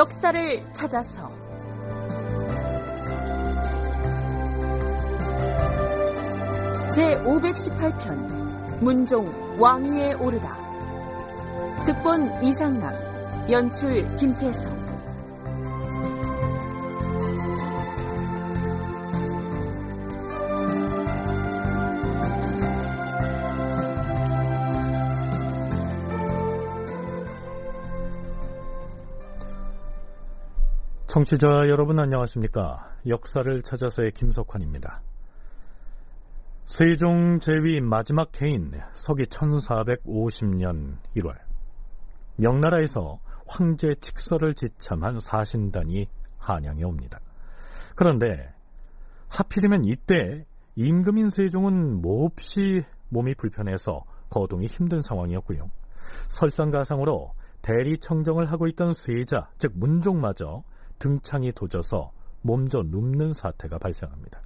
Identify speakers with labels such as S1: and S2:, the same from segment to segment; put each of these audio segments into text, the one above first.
S1: 역사를 찾아서. 제 518편 문종 왕위에 오르다. 극본 이상락 연출 김태성
S2: 청취자 여러분 안녕하십니까? 역사를 찾아서의 김석환입니다. 세종 제위 마지막 해인 서기 1450년 1월 명나라에서 황제 칙서를 지참한 사신단이 한양에 옵니다. 그런데 하필이면 이때 임금인 세종은 몹시 몸이 불편해서 거동이 힘든 상황이었고요. 설상가상으로 대리청정을 하고 있던 세자, 즉 문종마저 등창이 도져서 몸져 눕는 사태가 발생합니다.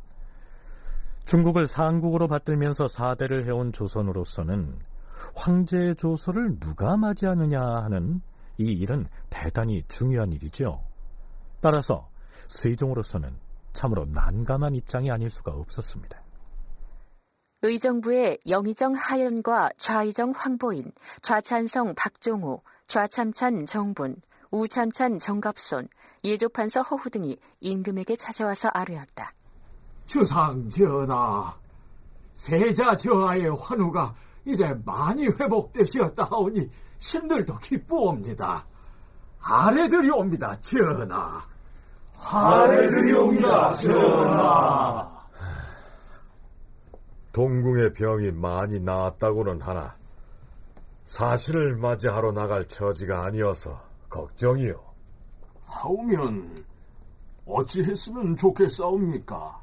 S2: 중국을 상국으로 받들면서 사대를 해온 조선으로서는 황제의 조서를 누가 맞이하느냐 하는 이 일은 대단히 중요한 일이죠. 따라서 세종으로서는 참으로 난감한 입장이 아닐 수가 없었습니다.
S1: 의정부의 영의정 하연과 좌의정 황보인, 좌찬성 박종우, 좌참찬 정분, 우참찬 정갑손, 예조판서 허후 등이 임금에게 찾아와서 아뢰었다.
S3: 주상 전하, 세자 저하의 환우가 이제 많이 회복되시었다 하오니 신들도 기쁘옵니다. 아래들이 옵니다, 전하.
S4: 아래들이 옵니다, 전하.
S5: 동궁의 병이 많이 나았다고는 하나 사신을 맞이하러 나갈 처지가 아니어서 걱정이요.
S3: 하오면 어찌했으면 좋겠사옵니까?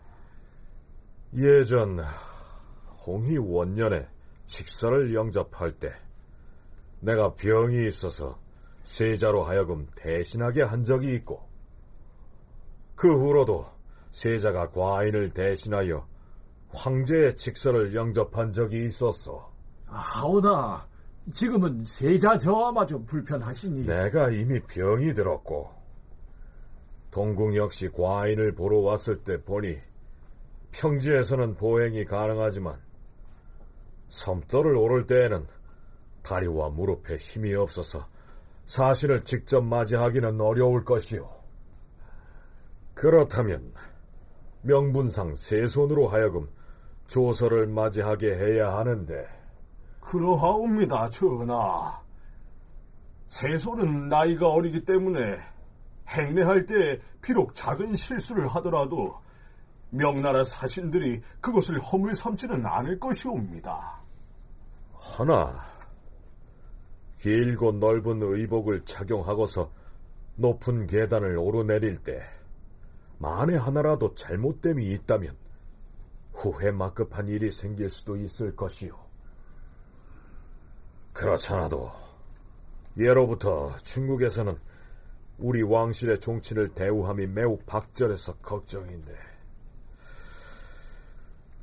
S5: 예전 홍희 원년에 직서를 영접할 때 내가 병이 있어서 세자로 하여금 대신하게 한 적이 있고 그 후로도 세자가 과인을 대신하여 황제의 직서를 영접한 적이 있었어.
S3: 하오나 지금은 세자 저하마저 불편하시니
S5: 내가 이미 병이 들었고 동궁 역시 과인을 보러 왔을 때 보니 평지에서는 보행이 가능하지만 섬돌을 오를 때에는 다리와 무릎에 힘이 없어서 사신을 직접 맞이하기는 어려울 것이오. 그렇다면 명분상 세 손으로 하여금 조서를 맞이하게 해야 하는데
S3: 그러하옵니다, 전하. 세손은 나이가 어리기 때문에 행례할 때 비록 작은 실수를 하더라도 명나라 사신들이 그것을 허물 삼지는 않을 것이옵니다.
S5: 하나 길고 넓은 의복을 착용하고서 높은 계단을 오르내릴 때 만에 하나라도 잘못됨이 있다면 후회 막급한 일이 생길 수도 있을 것이요. 그렇잖아도 예로부터 중국에서는 우리 왕실의 종친을 대우함이 매우 박절해서 걱정인데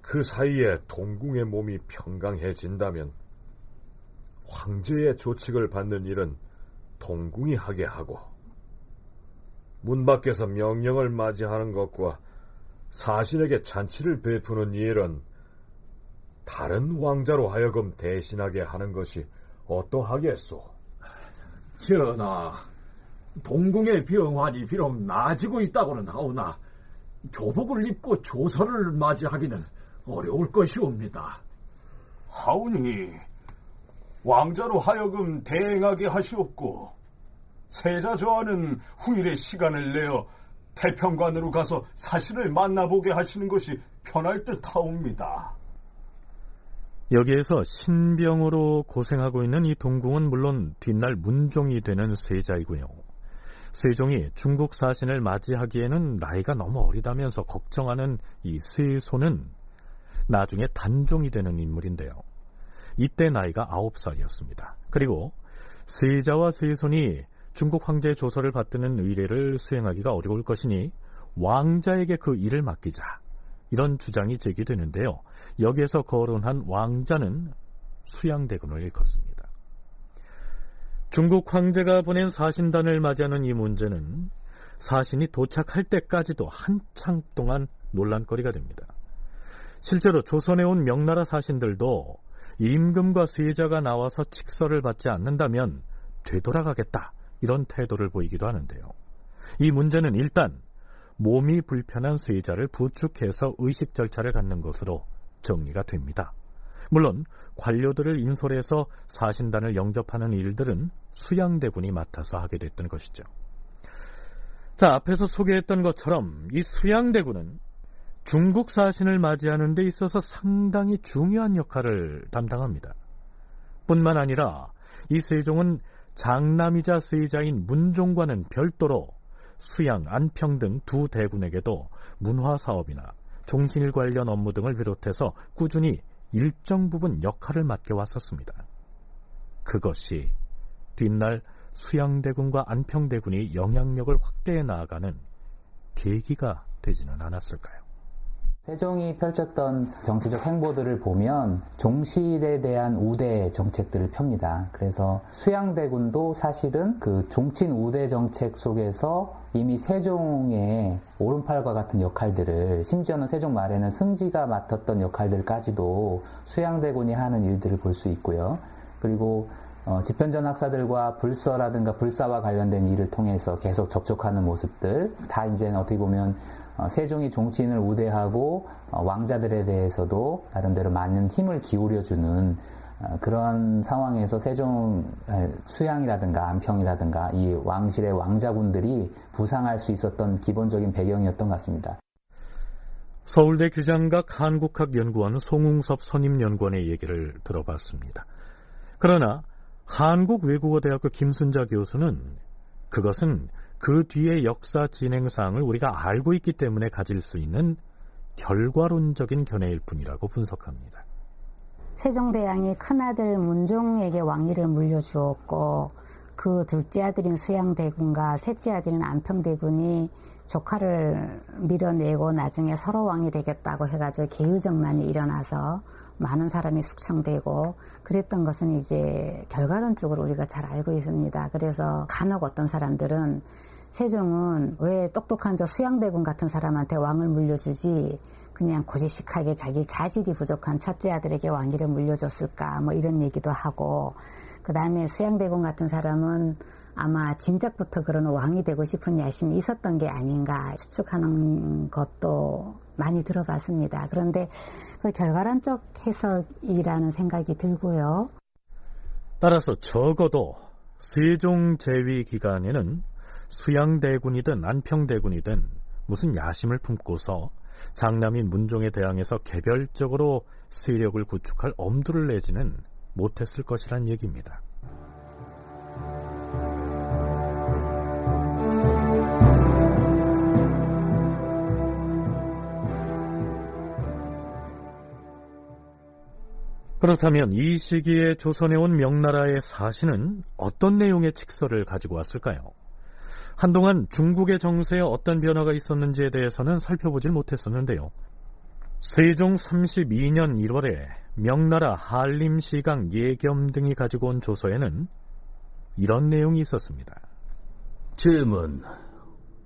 S5: 그 사이에 동궁의 몸이 평강해진다면 황제의 조칙을 받는 일은 동궁이 하게 하고 문 밖에서 명령을 맞이하는 것과 사신에게 잔치를 베푸는 일은 다른 왕자로 하여금 대신하게 하는 것이 어떠하겠소?
S3: 전하, 동궁의 병환이 비록 나아지고 있다고는 하오나 조복을 입고 조서를 맞이하기는 어려울 것이옵니다. 하오니 왕자로 하여금 대행하게 하시옵고 세자 저하는 후일에 시간을 내어 태평관으로 가서 사신을 만나보게 하시는 것이 편할 듯 하옵니다.
S2: 여기에서 신병으로 고생하고 있는 이 동궁은 물론 뒷날 문종이 되는 세자이고요. 세종이 중국 사신을 맞이하기에는 나이가 너무 어리다면서 걱정하는 이 세손은 나중에 단종이 되는 인물인데요. 이때 나이가 아홉 살이었습니다. 그리고 세자와 세손이 중국 황제의 조서를 받드는 의뢰를 수행하기가 어려울 것이니 왕자에게 그 일을 맡기자. 이런 주장이 제기되는데요. 여기에서 거론한 왕자는 수양대군을 일컫습니다. 중국 황제가 보낸 사신단을 맞이하는 이 문제는 사신이 도착할 때까지도 한창 동안 논란거리가 됩니다. 실제로 조선에 온 명나라 사신들도 임금과 세자가 나와서 칙서를 받지 않는다면 되돌아가겠다 이런 태도를 보이기도 하는데요. 이 문제는 일단 몸이 불편한 세자를 부축해서 의식 절차를 갖는 것으로 정리가 됩니다. 물론 관료들을 인솔해서 사신단을 영접하는 일들은 수양대군이 맡아서 하게 됐던 것이죠. 자, 앞에서 소개했던 것처럼 이 수양대군은 중국 사신을 맞이하는 데 있어서 상당히 중요한 역할을 담당합니다. 뿐만 아니라 이 세종은 장남이자 세자인 문종과는 별도로 수양, 안평 등 두 대군에게도 문화 사업이나 종신일 관련 업무 등을 비롯해서 꾸준히 일정 부분 역할을 맡겨 왔었습니다. 그것이 뒷날 수양대군과 안평대군이 영향력을 확대해 나아가는 계기가 되지는 않았을까요?
S6: 세종이 펼쳤던 정치적 행보들을 보면 종실에 대한 우대 정책들을 펴니다. 그래서 수양대군도 사실은 그 종친 우대 정책 속에서 이미 세종의 오른팔과 같은 역할들을 심지어는 세종 말에는 승지가 맡았던 역할들까지도 수양대군이 하는 일들을 볼 수 있고요. 그리고 어, 집현전 학사들과 불서라든가 불사와 관련된 일을 통해서 계속 접촉하는 모습들 다 이제는 어떻게 보면 어, 세종이 종친을 우대하고 어, 왕자들에 대해서도 나름대로 많은 힘을 기울여주는 어, 그런 상황에서 세종 수양이라든가 안평이라든가 이 왕실의 왕자군들이 부상할 수 있었던 기본적인 배경이었던 것 같습니다.
S2: 서울대 규장각 한국학연구원 송웅섭 선임연구원의 얘기를 들어봤습니다. 그러나 한국외국어대학교 김순자 교수는 그것은 그 뒤의 역사 진행사항을 우리가 알고 있기 때문에 가질 수 있는 결과론적인 견해일 뿐이라고 분석합니다.
S7: 세종대왕이 큰아들 문종에게 왕위를 물려주었고 그 둘째 아들인 수양대군과 셋째 아들인 안평대군이 조카를 밀어내고 나중에 서로 왕이 되겠다고 해가지고 계유정난이 일어나서 많은 사람이 숙청되고 그랬던 것은 이제 결과론적으로 우리가 잘 알고 있습니다. 그래서 간혹 어떤 사람들은 세종은 왜 똑똑한 저 수양대군 같은 사람한테 왕을 물려주지 그냥 고지식하게 자기 자질이 부족한 첫째 아들에게 왕위를 물려줬을까 뭐 이런 얘기도 하고 그 다음에 수양대군 같은 사람은 아마 진작부터 그런 왕이 되고 싶은 야심이 있었던 게 아닌가 추측하는 것도 많이 들어봤습니다. 그런데 그 결과론적 해석이라는 생각이 들고요.
S2: 따라서 적어도 세종 재위 기간에는 수양대군이든 안평대군이든 무슨 야심을 품고서 장남인 문종에 대항해서 개별적으로 세력을 구축할 엄두를 내지는 못했을 것이란 얘기입니다. 그렇다면 이 시기에 조선에 온 명나라의 사신은 어떤 내용의 칙서를 가지고 왔을까요? 한동안 중국의 정세에 어떤 변화가 있었는지에 대해서는 살펴보질 못했었는데요. 세종 32년 1월에 명나라 한림시강 예겸 등이 가지고 온 조서에는 이런 내용이 있었습니다.
S4: 잼은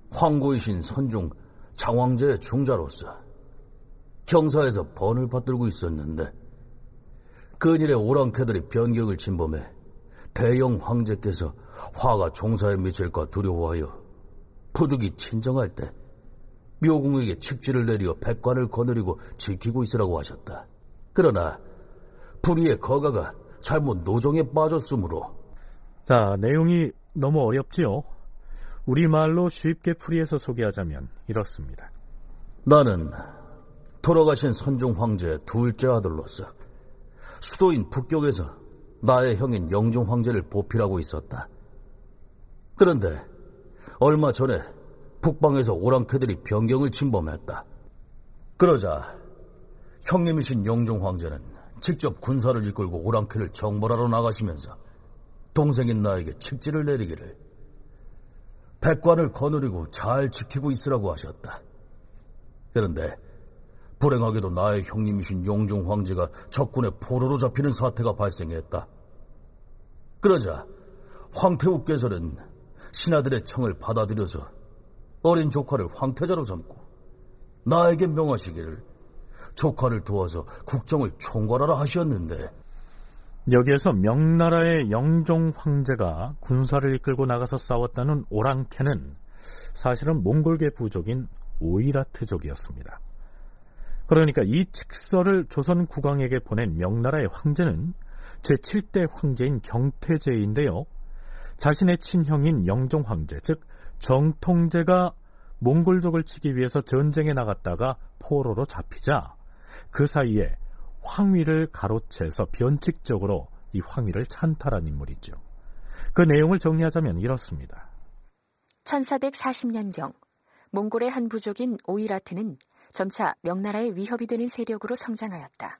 S4: 황고이신 선종 장황제의 중자로서 경사에서 번을 받들고 있었는데 근일의 오랑캐들이 변경을 침범해 대영 황제께서 화가 종사에 미칠까 두려워하여 부득이 친정할 때 묘궁에게 칙지를 내리어 백관을 거느리고 지키고 있으라고 하셨다. 그러나 불의의 거가가 잘못 노정에 빠졌으므로
S2: 자 내용이 너무 어렵지요. 우리말로 쉽게 풀이해서 소개하자면 이렇습니다.
S4: 나는 돌아가신 선종 황제의 둘째 아들로서 수도인 북경에서 나의 형인 영종 황제를 보필하고 있었다. 그런데 얼마 전에 북방에서 오랑캐들이 변경을 침범했다. 그러자 형님이신 영종 황제는 직접 군사를 이끌고 오랑캐를 정벌하러 나가시면서 동생인 나에게 칙지를 내리기를 백관을 거느리고 잘 지키고 있으라고 하셨다. 그런데 불행하게도 나의 형님이신 용종 황제가 적군의 포로로 잡히는 사태가 발생했다. 그러자 황태우께서는 신하들의 청을 받아들여서 어린 조카를 황태자로 삼고 나에게 명하시기를 조카를 도와서 국정을 총괄하라 하셨는데
S2: 여기에서 명나라의 영종 황제가 군사를 이끌고 나가서 싸웠다는 오랑캐는 사실은 몽골계 부족인 오이라트족이었습니다. 그러니까 이 칙서를 조선 국왕에게 보낸 명나라의 황제는 제7대 황제인 경태제인데요. 자신의 친형인 영종 황제, 즉 정통제가 몽골족을 치기 위해서 전쟁에 나갔다가 포로로 잡히자 그 사이에 황위를 가로채서 변칙적으로 이 황위를 찬탈한 인물이죠. 그 내용을 정리하자면 이렇습니다.
S1: 1440년경 몽골의 한 부족인 오이라트는 점차 명나라의 위협이 되는 세력으로 성장하였다.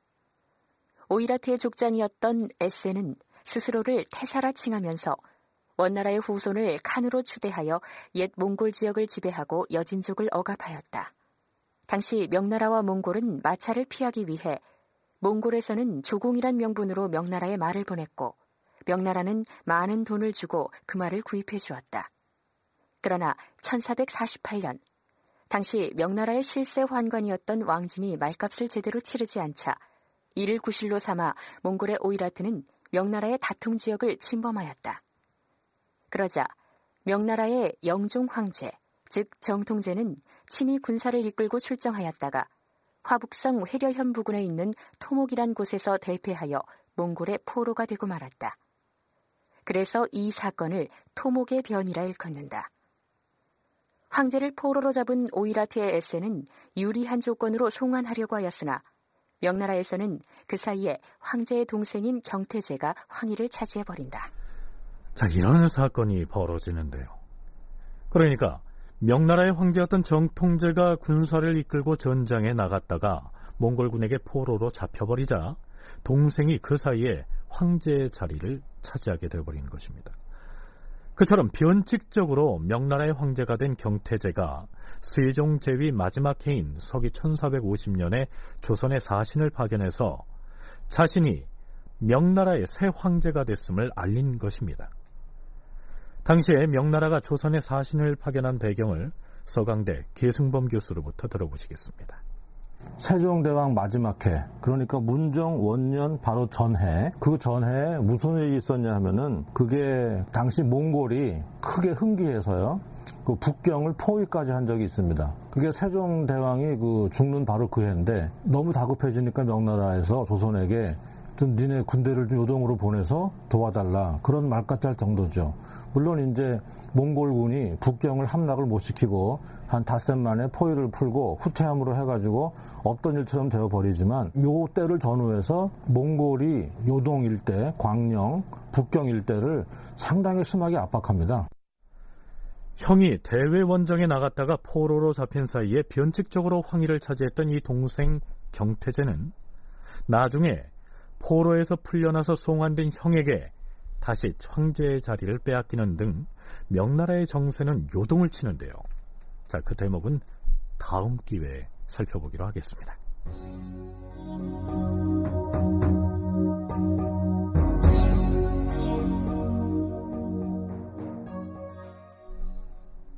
S1: 오이라트의 족장이었던 에세는 스스로를 태사라 칭하면서 원나라의 후손을 칸으로 추대하여 옛 몽골 지역을 지배하고 여진족을 억압하였다. 당시 명나라와 몽골은 마차를 피하기 위해 몽골에서는 조공이란 명분으로 명나라에 말을 보냈고 명나라는 많은 돈을 주고 그 말을 구입해 주었다. 그러나 1448년 당시 명나라의 실세 환관이었던 왕진이 말값을 제대로 치르지 않자 이를 구실로 삼아 몽골의 오이라트는 명나라의 다툼 지역을 침범하였다. 그러자 명나라의 영종 황제, 즉 정통제는 친히 군사를 이끌고 출정하였다가 화북성 회려현 부근에 있는 토목이란 곳에서 대패하여 몽골의 포로가 되고 말았다. 그래서 이 사건을 토목의 변이라 일컫는다. 황제를 포로로 잡은 오이라트의 에세는 유리한 조건으로 송환하려고 하였으나 명나라에서는 그 사이에 황제의 동생인 경태제가 황위를 차지해버린다.
S2: 자, 이런 사건이 벌어지는데요. 그러니까 명나라의 황제였던 정통제가 군사를 이끌고 전장에 나갔다가 몽골군에게 포로로 잡혀버리자 동생이 그 사이에 황제의 자리를 차지하게 되어버리는 것입니다. 그처럼 변칙적으로 명나라의 황제가 된 경태제가 세종 제위 마지막 해인 서기 1450년에 조선의 사신을 파견해서 자신이 명나라의 새 황제가 됐음을 알린 것입니다. 당시에 명나라가 조선의 사신을 파견한 배경을 서강대 계승범 교수로부터 들어보시겠습니다.
S8: 세종대왕 마지막 해, 그러니까 문정 원년 바로 전해, 그 전해에 무슨 일이 있었냐 하면은 그게 당시 몽골이 크게 흥기해서요. 그 북경을 포위까지 한 적이 있습니다. 그게 세종대왕이 그 죽는 바로 그 해인데 너무 다급해지니까 명나라에서 조선에게 좀 니네 군대를 좀 요동으로 보내서 도와달라 그런 말할 정도죠. 물론 이제 몽골군이 북경을 함락을 못 시키고 한 닷새 만에 포위를 풀고 후퇴함으로 해가지고 없던 일처럼 되어버리지만 요 때를 전후해서 몽골이 요동 일대, 광령, 북경 일대를 상당히 심하게 압박합니다.
S2: 형이 대외 원정에 나갔다가 포로로 잡힌 사이에 변칙적으로 황위를 차지했던 이 동생 경태제는 나중에 포로에서 풀려나서 송환된 형에게 다시 황제의 자리를 빼앗기는 등 명나라의 정세는 요동을 치는데요. 자, 그 대목은 다음 기회에 살펴보기로 하겠습니다.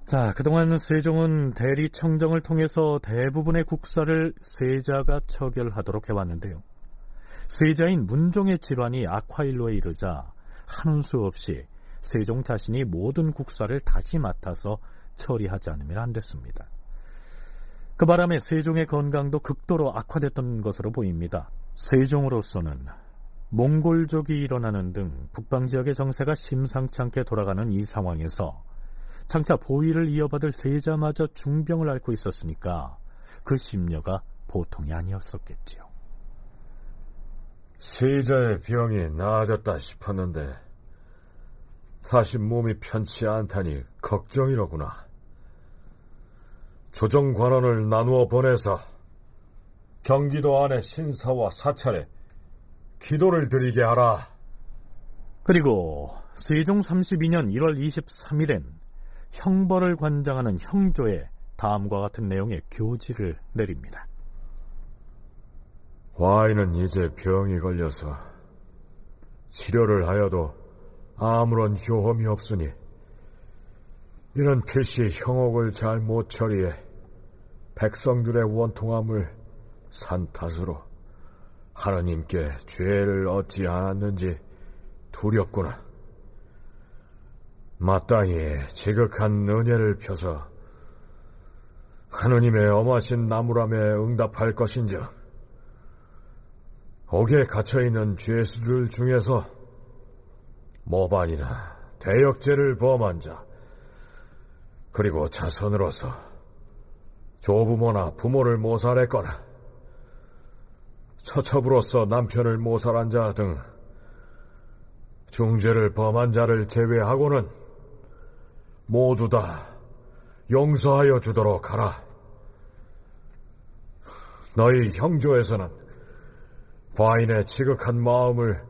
S2: 자, 그동안 세종은 대리 청정을 통해서 대부분의 국사를 세자가 처결하도록 해왔는데요. 세자인 문종의 질환이 악화일로에 이르자 하는 수 없이 세종 자신이 모든 국사를 다시 맡아서 처리하지 않으면 안 됐습니다. 그 바람에 세종의 건강도 극도로 악화됐던 것으로 보입니다. 세종으로서는 몽골족이 일어나는 등 북방 지역의 정세가 심상치 않게 돌아가는 이 상황에서 장차 보위를 이어받을 세자마저 중병을 앓고 있었으니까 그 심려가 보통이 아니었었겠지요.
S5: 세자의 병이 나아졌다 싶었는데 다시 몸이 편치 않다니 걱정이로구나. 조정 관원을 나누어 보내서 경기도 안의 신사와 사찰에 기도를 드리게 하라.
S2: 그리고 세종 32년 1월 23일엔 형벌을 관장하는 형조에 다음과 같은 내용의 교지를 내립니다.
S5: 와인은 이제 병이 걸려서 치료를 하여도 아무런 효험이 없으니 이런 필시 형옥을 잘 못 처리해 백성들의 원통함을 산 탓으로 하나님께 죄를 얻지 않았는지 두렵구나. 마땅히 지극한 은혜를 펴서 하느님의 엄하신 나무람에 응답할 것인즉 옥에 갇혀있는 죄수들 중에서 모반이나 대역죄를 범한 자 그리고 자손으로서 조부모나 부모를 모살했거나 처첩으로서 남편을 모살한 자 등 중죄를 범한 자를 제외하고는 모두 다 용서하여 주도록 하라. 너희 형조에서는 과인의 지극한 마음을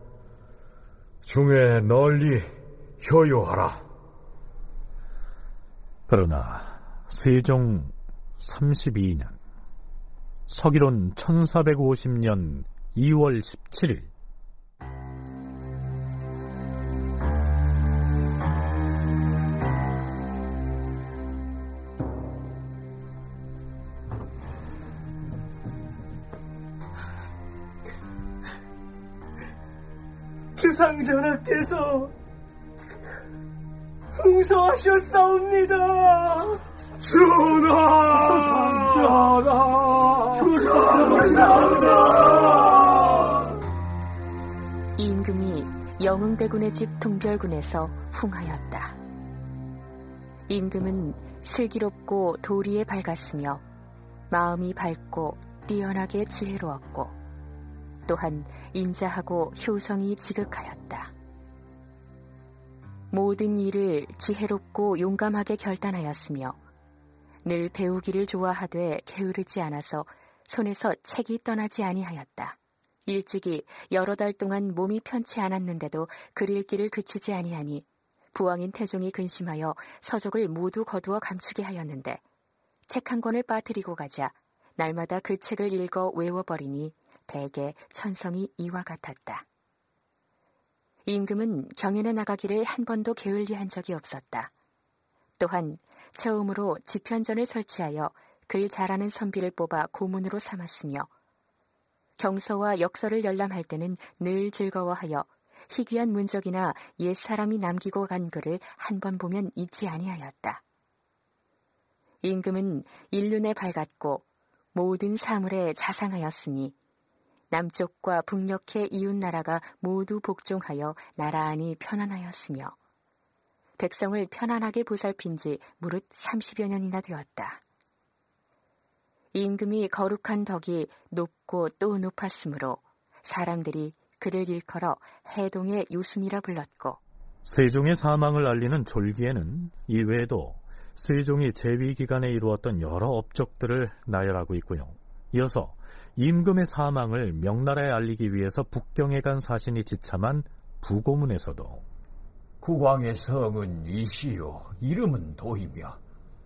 S5: 중에 널리 효요하라.
S2: 그러나 세종 32년 서기론 1450년 2월 17일
S9: 주상전하께서 풍성하셨사옵니다.
S10: 전하!
S9: 주상전하!
S10: 주상전하!
S1: 임금이 영흥대군의 집 동별군에서 흥하였다. 임금은 슬기롭고 도리에 밝았으며 마음이 밝고 뛰어나게 지혜로웠고 또한 인자하고 효성이 지극하였다. 모든 일을 지혜롭고 용감하게 결단하였으며 늘 배우기를 좋아하되 게으르지 않아서 손에서 책이 떠나지 아니하였다. 일찍이 여러 달 동안 몸이 편치 않았는데도 글 읽기를 그치지 아니하니 부왕인 태종이 근심하여 서적을 모두 거두어 감추게 하였는데 책 한 권을 빠뜨리고 가자 날마다 그 책을 읽어 외워버리니 대개 천성이 이와 같았다. 임금은 경연에 나가기를 한 번도 게을리한 적이 없었다. 또한 처음으로 지편전을 설치하여 글 잘하는 선비를 뽑아 고문으로 삼았으며 경서와 역서를 열람할 때는 늘 즐거워하여 희귀한 문적이나 옛 사람이 남기고 간 글을 한 번 보면 잊지 아니하였다. 임금은 인륜에 밝았고 모든 사물에 자상하였으니 남쪽과 북녘의 이웃 나라가 모두 복종하여 나란히 편안하였으며 백성을 편안하게 보살핀 지 무릇 30여 년이나 되었다. 임금이 거룩한 덕이 높고 또 높았으므로 사람들이 그를 일컬어 해동의 요순이라 불렀고
S2: 세종의 사망을 알리는 졸기에는 이외에도 세종이 재위 기간에 이루었던 여러 업적들을 나열하고 있고요. 이어서 임금의 사망을 명나라에 알리기 위해서 북경에 간 사신이 지참한 부고문에서도
S11: 국왕의 성은 이시요 이름은 도이며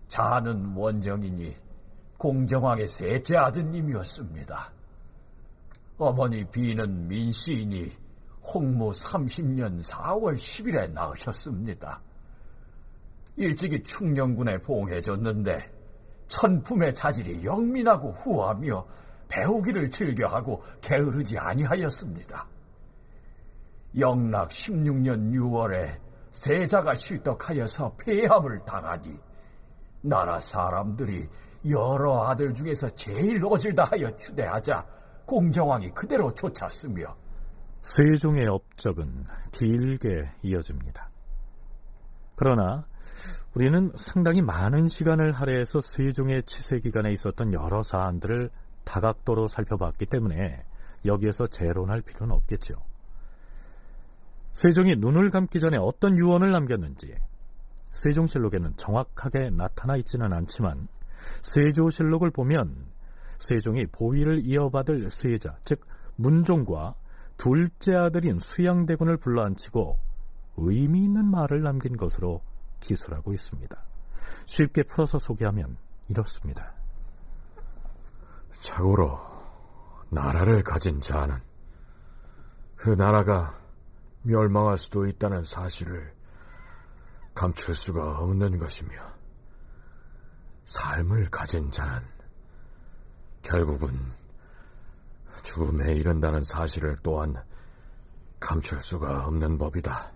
S11: 자는 원정이니 공정왕의 셋째 아드님이었습니다. 어머니 비는 민씨이니 홍무 30년 4월 10일에 낳으셨습니다. 일찍이 충녕군에 봉해졌는데 천품의 자질이 영민하고 후하며 배우기를 즐겨하고 게으르지 아니하였습니다. 영락 16년 6월에 세자가 실덕하여서 폐함을 당하니 나라 사람들이 여러 아들 중에서 제일 어질다 하여 추대하자 공정왕이 그대로 쫓았으며
S2: 세종의 업적은 길게 이어집니다. 그러나 우리는 상당히 많은 시간을 할애해서 세종의 치세 기간에 있었던 여러 사안들을 다각도로 살펴봤기 때문에 여기에서 재론할 필요는 없겠죠. 세종이 눈을 감기 전에 어떤 유언을 남겼는지 세종실록에는 정확하게 나타나 있지는 않지만 세조실록을 보면 세종이 보위를 이어받을 세자, 즉 문종과 둘째 아들인 수양대군을 불러앉히고 의미 있는 말을 남긴 것으로 기술하고 있습니다. 쉽게 풀어서 소개하면 이렇습니다.
S5: 자고로 나라를 가진 자는 그 나라가 멸망할 수도 있다는 사실을 감출 수가 없는 것이며 삶을 가진 자는 결국은 죽음에 이른다는 사실을 또한 감출 수가 없는 법이다.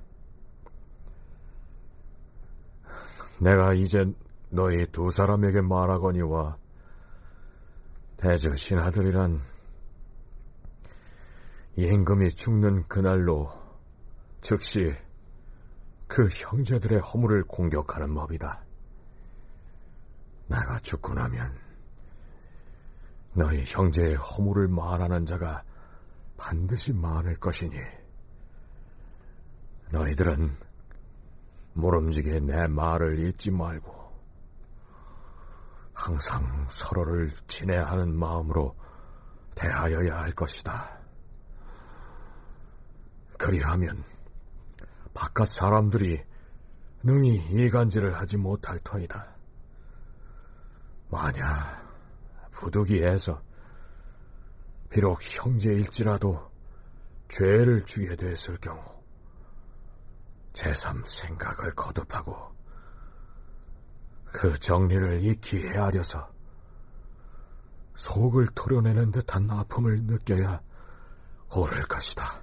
S5: 내가 이제 너희 두 사람에게 말하거니와 대저 신하들이란 임금이 죽는 그날로 즉시 그 형제들의 허물을 공격하는 법이다. 내가 죽고 나면 너희 형제의 허물을 말하는 자가 반드시 많을 것이니 너희들은 모름지게 내 말을 잊지 말고 항상 서로를 친애하는 마음으로 대하여야 할 것이다. 그리하면 바깥 사람들이 능히 이간질을 하지 못할 터이다. 만약 부득이해서 비록 형제일지라도 죄를 주게 됐을 경우 제3 생각을 거듭하고 그 정리를 익히 헤아려서 속을 토려내는 듯한 아픔을 느껴야 옳을 것이다.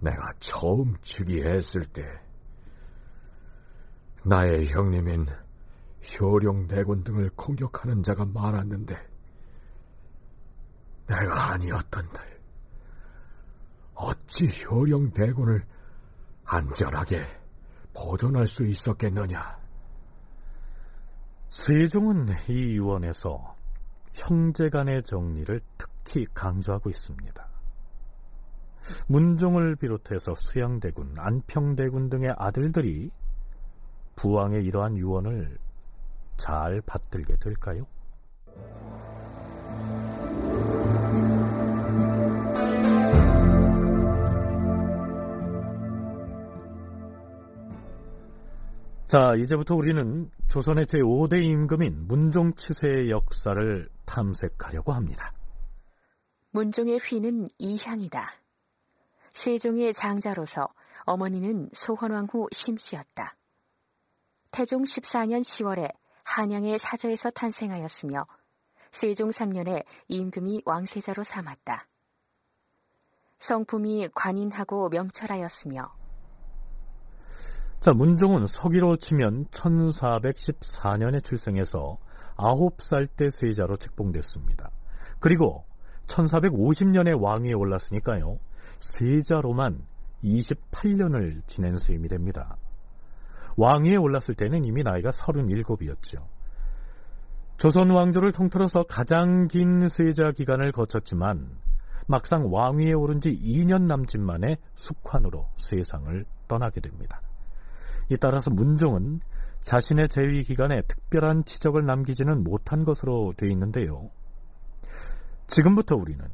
S5: 내가 처음 즉위했을 때 나의 형님인 효령대군 등을 공격하는 자가 많았는데 내가 아니었던들 어찌 효령 대군을 안전하게 보존할 수 있었겠느냐?
S2: 세종은 이 유언에서 형제 간의 정리를 특히 강조하고 있습니다. 문종을 비롯해서 수양대군, 안평대군 등의 아들들이 부왕의 이러한 유언을 잘 받들게 될까요? 자, 이제부터 우리는 조선의 제5대 임금인 문종 치세의 역사를 탐색하려고 합니다.
S1: 문종의 휘는 이향이다. 세종의 장자로서 어머니는 소헌왕후 심씨였다. 태종 14년 10월에 한양의 사저에서 탄생하였으며 세종 3년에 임금이 왕세자로 삼았다. 성품이 관인하고 명철하였으며
S2: 자, 문종은 서기로 치면 1414년에 출생해서 9살 때 세자로 책봉됐습니다. 그리고 1450년에 왕위에 올랐으니까요. 세자로만 28년을 지낸 셈이 됩니다. 왕위에 올랐을 때는 이미 나이가 37이었죠. 조선 왕조를 통틀어서 가장 긴 세자 기간을 거쳤지만 막상 왕위에 오른 지 2년 남짓 만에 숙환으로 세상을 떠나게 됩니다. 이 따라서 문종은 자신의 재위 기간에 특별한 지적을 남기지는 못한 것으로 되어 있는데요. 지금부터 우리는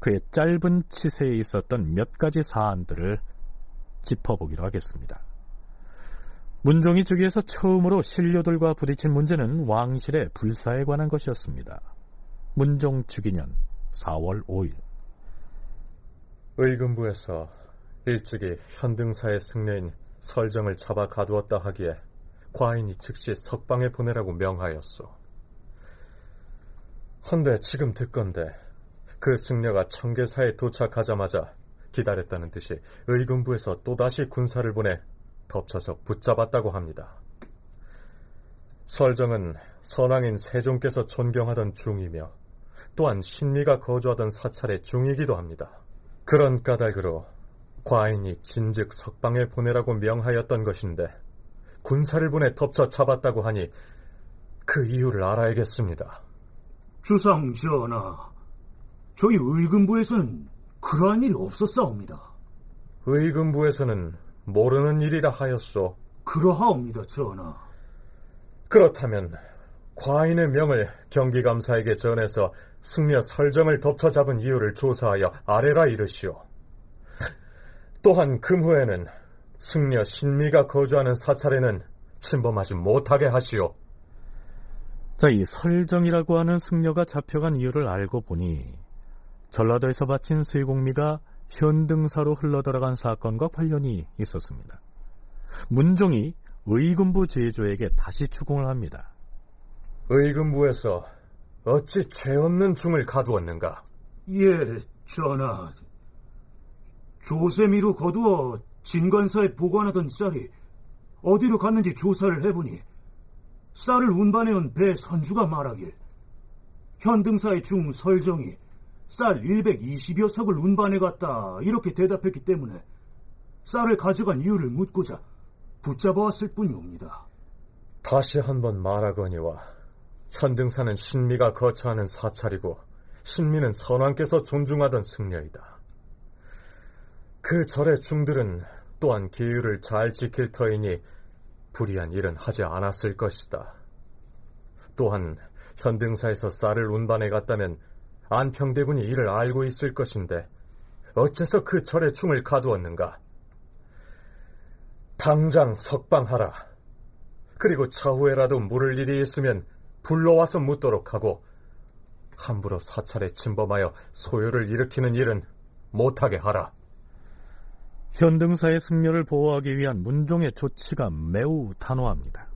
S2: 그의 짧은 치세에 있었던 몇 가지 사안들을 짚어보기로 하겠습니다. 문종이 즉위해서 처음으로 신료들과 부딪힌 문제는 왕실의 불사에 관한 것이었습니다. 문종 즉위년 4월 5일
S12: 의금부에서 일찍이 현등사의 승려인 설정을 잡아 가두었다 하기에 과인이 즉시 석방에 보내라고 명하였소. 헌데 지금 듣건데 그 승려가 청계사에 도착하자마자 기다렸다는 듯이 의금부에서 또다시 군사를 보내 덮쳐서 붙잡았다고 합니다. 설정은 선왕인 세종께서 존경하던 중이며 또한 신미가 거주하던 사찰의 중이기도 합니다. 그런 까닭으로 과인이 진즉 석방에 보내라고 명하였던 것인데 군사를 보내 덮쳐 잡았다고 하니 그 이유를 알아야겠습니다.
S11: 주상 전하, 저희 의금부에서는 그러한 일이 없었사옵니다.
S12: 의금부에서는 모르는 일이라 하였소.
S11: 그러하옵니다, 전하.
S12: 그렇다면 과인의 명을 경기감사에게 전해서 승려 설정을 덮쳐잡은 이유를 조사하여 아래라 이르시오. 또한 금후에는 승려 신미가 거주하는 사찰에는 침범하지 못하게 하시오.
S2: 자, 이 설정이라고 하는 승려가 잡혀간 이유를 알고 보니 전라도에서 바친 세공미가 현등사로 흘러들어간 사건과 관련이 있었습니다. 문종이 의금부 제조에게 다시 추궁을 합니다.
S12: 의금부에서 어찌 죄 없는 중을 가두었는가?
S11: 예, 전하. 조세미로 거두어 진관사에 보관하던 쌀이 어디로 갔는지 조사를 해보니 쌀을 운반해온 배 선주가 말하길 현등사의 중 설정이 쌀 120여 석을 운반해 갔다 이렇게 대답했기 때문에 쌀을 가져간 이유를 묻고자 붙잡아왔을 뿐이옵니다.
S12: 다시 한번 말하거니와 현등사는 신미가 거처하는 사찰이고 신미는 선왕께서 존중하던 승려이다. 그 절의 중들은 또한 기율을 잘 지킬 터이니 불이한 일은 하지 않았을 것이다. 또한 현등사에서 쌀을 운반해 갔다면 안평대군이 이를 알고 있을 것인데 어째서 그 절의 충을 가두었는가? 당장 석방하라. 그리고 차후에라도 물을 일이 있으면 불러와서 묻도록 하고 함부로 사찰에 침범하여 소요를 일으키는 일은 못하게 하라.
S2: 현등사의 승려를 보호하기 위한 문종의 조치가 매우 단호합니다.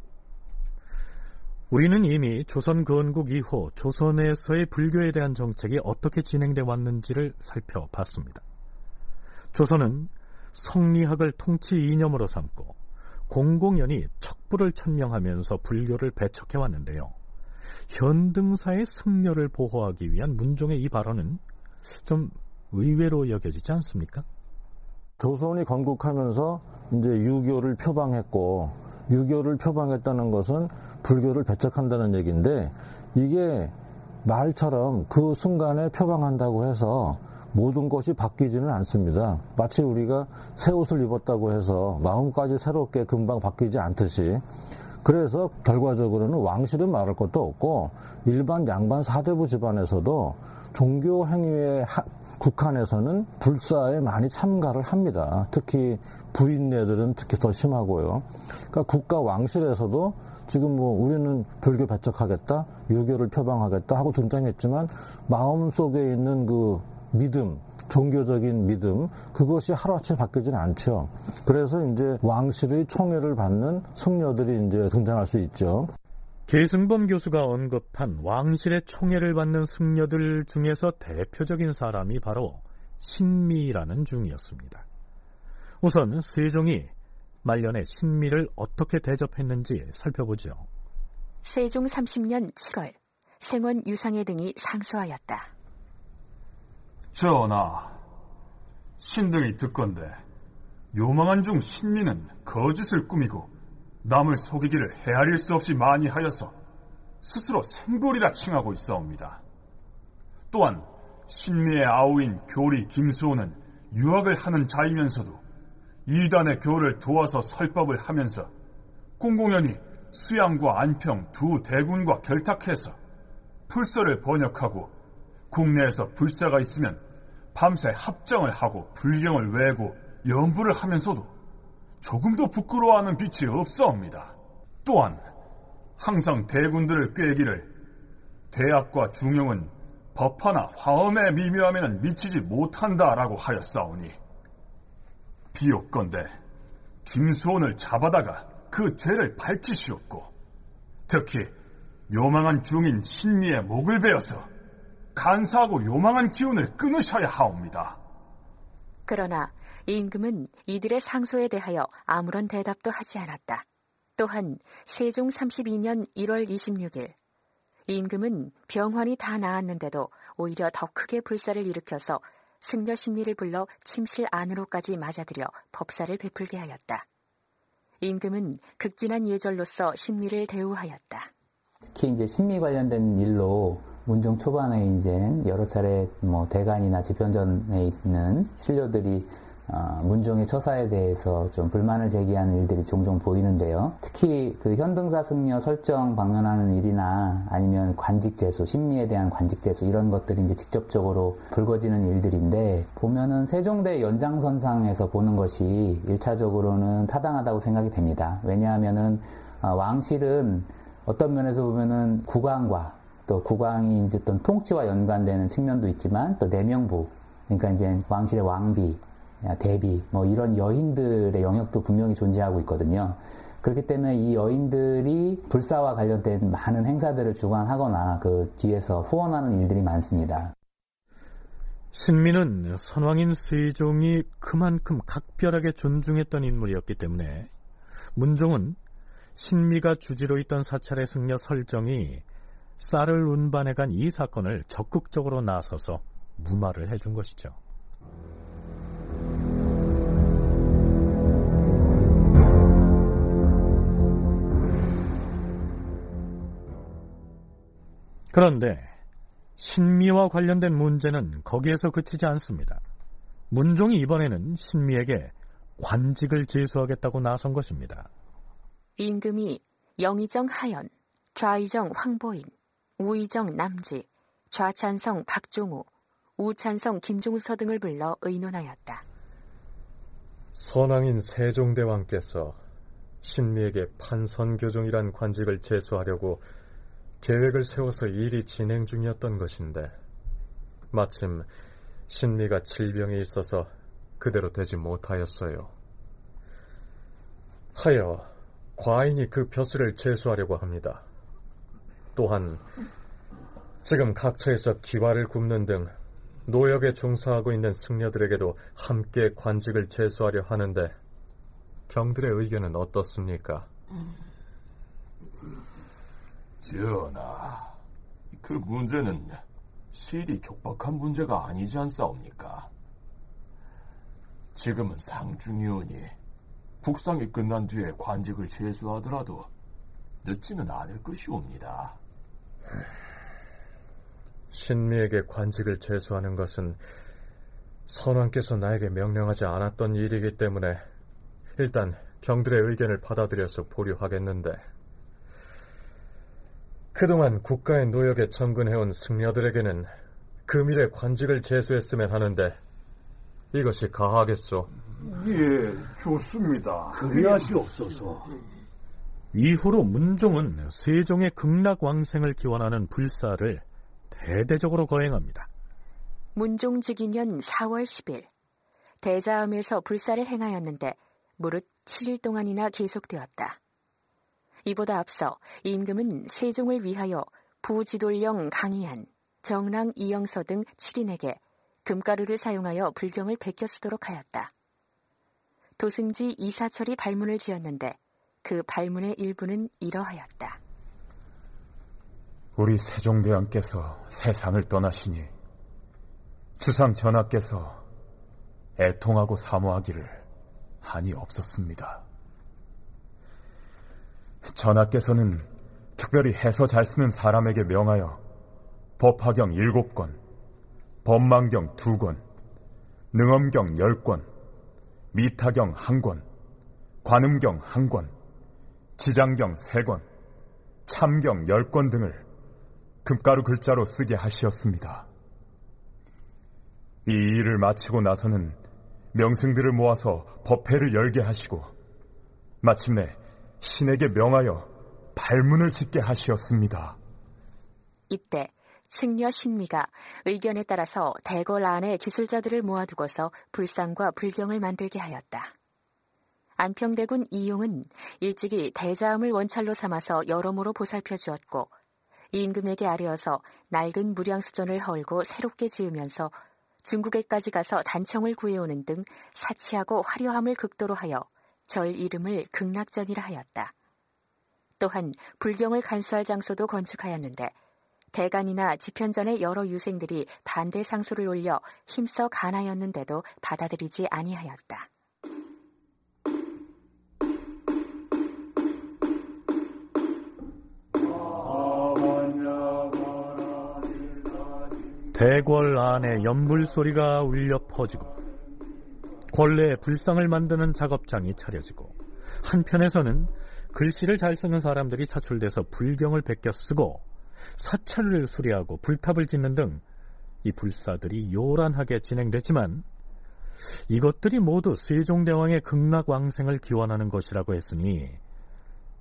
S2: 우리는 이미 조선 건국 이후 조선에서의 불교에 대한 정책이 어떻게 진행돼 왔는지를 살펴봤습니다. 조선은 성리학을 통치 이념으로 삼고 공공연히 척부를 천명하면서 불교를 배척해 왔는데요. 현등사의 승려를 보호하기 위한 문종의 이 발언은 좀 의외로 여겨지지 않습니까?
S8: 조선이 건국하면서 이제 유교를 표방했고 유교를 표방했다는 것은 불교를 배척한다는 얘기인데 이게 말처럼 그 순간에 표방한다고 해서 모든 것이 바뀌지는 않습니다. 마치 우리가 새 옷을 입었다고 해서 마음까지 새롭게 금방 바뀌지 않듯이 그래서 결과적으로는 왕실은 말할 것도 없고 일반 양반 사대부 집안에서도 종교 행위에 국한에서는 불사에 많이 참가를 합니다. 특히 부인네들은 특히 더 심하고요. 그러니까 국가 왕실에서도 지금 뭐 우리는 불교 배척하겠다, 유교를 표방하겠다 하고 등장했지만 마음 속에 있는 그 믿음, 종교적인 믿음 그것이 하루아침에 바뀌지는 않죠. 그래서 이제 왕실의 총애를 받는 승려들이 이제 등장할 수 있죠.
S2: 계승범 교수가 언급한 왕실의 총애를 받는 승려들 중에서 대표적인 사람이 바로 신미라는 중이었습니다. 우선 세종이 말년에 신미를 어떻게 대접했는지 살펴보죠.
S1: 세종 30년 7월 생원 유상회 등이 상소하였다.
S10: 전하, 신등이 듣건데 요망한 중 신미는 거짓을 꾸미고 남을 속이기를 헤아릴 수 없이 많이 하여서 스스로 생돌이라 칭하고 있사옵니다. 또한 신미의 아우인 교리 김수호는 유학을 하는 자이면서도 이단의 교를 도와서 설법을 하면서 공공연히 수양과 안평 두 대군과 결탁해서 풀서를 번역하고 국내에서 불사가 있으면 밤새 합정을 하고 불경을 외고 연부를 하면서도 조금도 부끄러워하는 빛이 없사옵니다. 또한 항상 대군들을 꾀기를 대학과 중용은 법화나 화엄의 미묘함에는 미치지 못한다라고 하였사오니 비옥건대 김수원을 잡아다가 그 죄를 밝히시옵고 특히 요망한 중인 신미의 목을 베어서 간사하고 요망한 기운을 끊으셔야 하옵니다.
S1: 그러나 임금은 이들의 상소에 대하여 아무런 대답도 하지 않았다. 또한 세종 32년 1월 26일 임금은 병환이 다 나았는데도 오히려 더 크게 불사를 일으켜서 승려 신미를 불러 침실 안으로까지 맞아들여 법사를 베풀게 하였다. 임금은 극진한 예절로서 신미를 대우하였다.
S6: 특히 이제 신미 관련된 일로 문종 초반에 이제 여러 차례 뭐 대간이나 집현전에 있는 신료들이 어, 문종의 처사에 대해서 좀 불만을 제기하는 일들이 종종 보이는데요. 특히 그 현등사 승려 설정 방문하는 일이나 아니면 관직제수, 신미에 대한 관직제수 이런 것들이 이제 직접적으로 불거지는 일들인데 보면은 세종대 연장선상에서 보는 것이 일차적으로는 타당하다고 생각이 됩니다. 왜냐하면은 어, 왕실은 어떤 면에서 보면은 국왕과 또 국왕이 이제 어떤 통치와 연관되는 측면도 있지만 또 내명부 그러니까 이제 왕실의 왕비, 대비, 뭐 이런 여인들의 영역도 분명히 존재하고 있거든요. 그렇기 때문에 이 여인들이 불사와 관련된 많은 행사들을 주관하거나 그 뒤에서 후원하는 일들이 많습니다.
S2: 신민은 선왕인 세종이 그만큼 각별하게 존중했던 인물이었기 때문에 문종은 신미가 주지로 있던 사찰의 승려 설정이 쌀을 운반해 간 이 사건을 적극적으로 나서서 무마를 해준 것이죠. 그런데 신미와 관련된 문제는 거기에서 그치지 않습니다. 문종이 이번에는 신미에게 관직을 제수하겠다고 나선 것입니다.
S1: 임금이 영의정 하연, 좌의정 황보인, 우의정 남지, 좌찬성 박종우, 우찬성 김종서 등을 불러 의논하였다.
S12: 선왕인 세종대왕께서 신미에게 판선교종이란 관직을 제수하려고 계획을 세워서 일이 진행 중이었던 것인데 마침 신미가 질병에 있어서 그대로 되지 못하였어요. 하여 과인이 그 벼슬을 제수하려고 합니다. 또한 지금 각처에서 기와를 굽는 등 노역에 종사하고 있는 승려들에게도 함께 관직을 제수하려 하는데 경들의 의견은 어떻습니까?
S10: 전하, 그 문제는 실이 촉박한 문제가 아니지 않사옵니까? 지금은 상중위원이 국상이 끝난 뒤에 관직을 제수하더라도 늦지는 않을 것이옵니다.
S12: 신미에게 관직을 제수하는 것은 선왕께서 나에게 명령하지 않았던 일이기 때문에 일단 경들의 의견을 받아들여서 보류하겠는데 그동안 국가의 노역에 청근해온 승려들에게는 금일의 관직을 제수했으면 하는데 이것이 가하겠소?
S13: 예, 좋습니다.
S11: 그리하시옵소서.
S2: 이후로 문종은 세종의 극락 왕생을 기원하는 불사를 대대적으로 거행합니다.
S1: 문종즉위년 4월 10일 대자암에서 불사를 행하였는데 무릇 7일 동안이나 계속되었다. 이보다 앞서 임금은 세종을 위하여 부지돌령 강희한, 정랑 이영서 등 7인에게 금가루를 사용하여 불경을 베껴 쓰도록 하였다. 도승지 이사철이 발문을 지었는데 그 발문의 일부는 이러하였다.
S5: 우리 세종대왕께서 세상을 떠나시니 주상 전하께서 애통하고 사모하기를 한이 없었습니다. 전하께서는 특별히 해서 잘 쓰는 사람에게 명하여 법화경 7권, 법망경 2권, 능엄경 10권, 미타경 1권, 관음경 1권, 지장경 3권, 참경 10권 등을 금가루 글자로 쓰게 하시었습니다. 이 일을 마치고 나서는 명승들을 모아서 법회를 열게 하시고 마침내 신에게 명하여 발문을 짓게 하시었습니다.
S1: 이때 승려 신미가 의견에 따라서 대궐 안에 기술자들을 모아두고서 불상과 불경을 만들게 하였다. 안평대군 이용은 일찍이 대자음을 원찰로 삼아서 여러모로 보살펴 주었고 임금에게 아뢰어서 낡은 무량수전을 헐고 새롭게 지으면서 중국에까지 가서 단청을 구해오는 등 사치하고 화려함을 극도로 하여 절 이름을 극락전이라 하였다. 또한 불경을 간수할 장소도 건축하였는데 대간이나 지편전의 여러 유생들이 반대 상소를 올려 힘써 간하였는데도 받아들이지 아니하였다.
S2: 대궐 안에 연불 소리가 울려 퍼지고 권례에 불상을 만드는 작업장이 차려지고 한편에서는 글씨를 잘 쓰는 사람들이 사출돼서 불경을 베껴 쓰고 사찰을 수리하고 불탑을 짓는 등 이 불사들이 요란하게 진행됐지만 이것들이 모두 세종대왕의 극락왕생을 기원하는 것이라고 했으니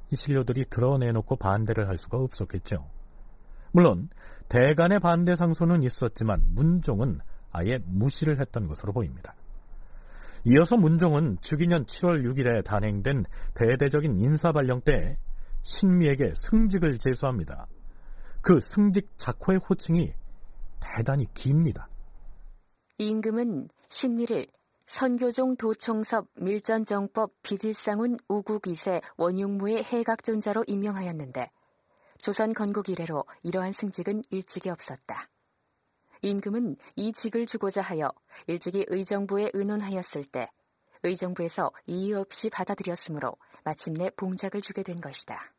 S2: 이 신료들이 드러내놓고 반대를 할 수가 없었겠죠. 물론 대간의 반대 상소는 있었지만 문종은 아예 무시를 했던 것으로 보입니다. 이어서 문종은 주기년 7월 6일에 단행된 대대적인 인사발령 때 신미에게 승직을 제수합니다. 그 승직 작호의 호칭이 대단히 깁니다.
S1: 임금은 신미를 선교종 도총섭 밀전정법 비질상훈 우국이세 원용무의 해각존자로 임명하였는데 조선 건국 이래로 이러한 승직은 일찍이 없었다. 임금은 이 직을 주고자 하여 일찍이 의정부에 의논하였을 때 의정부에서 이의 없이 받아들였으므로 마침내 봉작을 주게 된 것이다.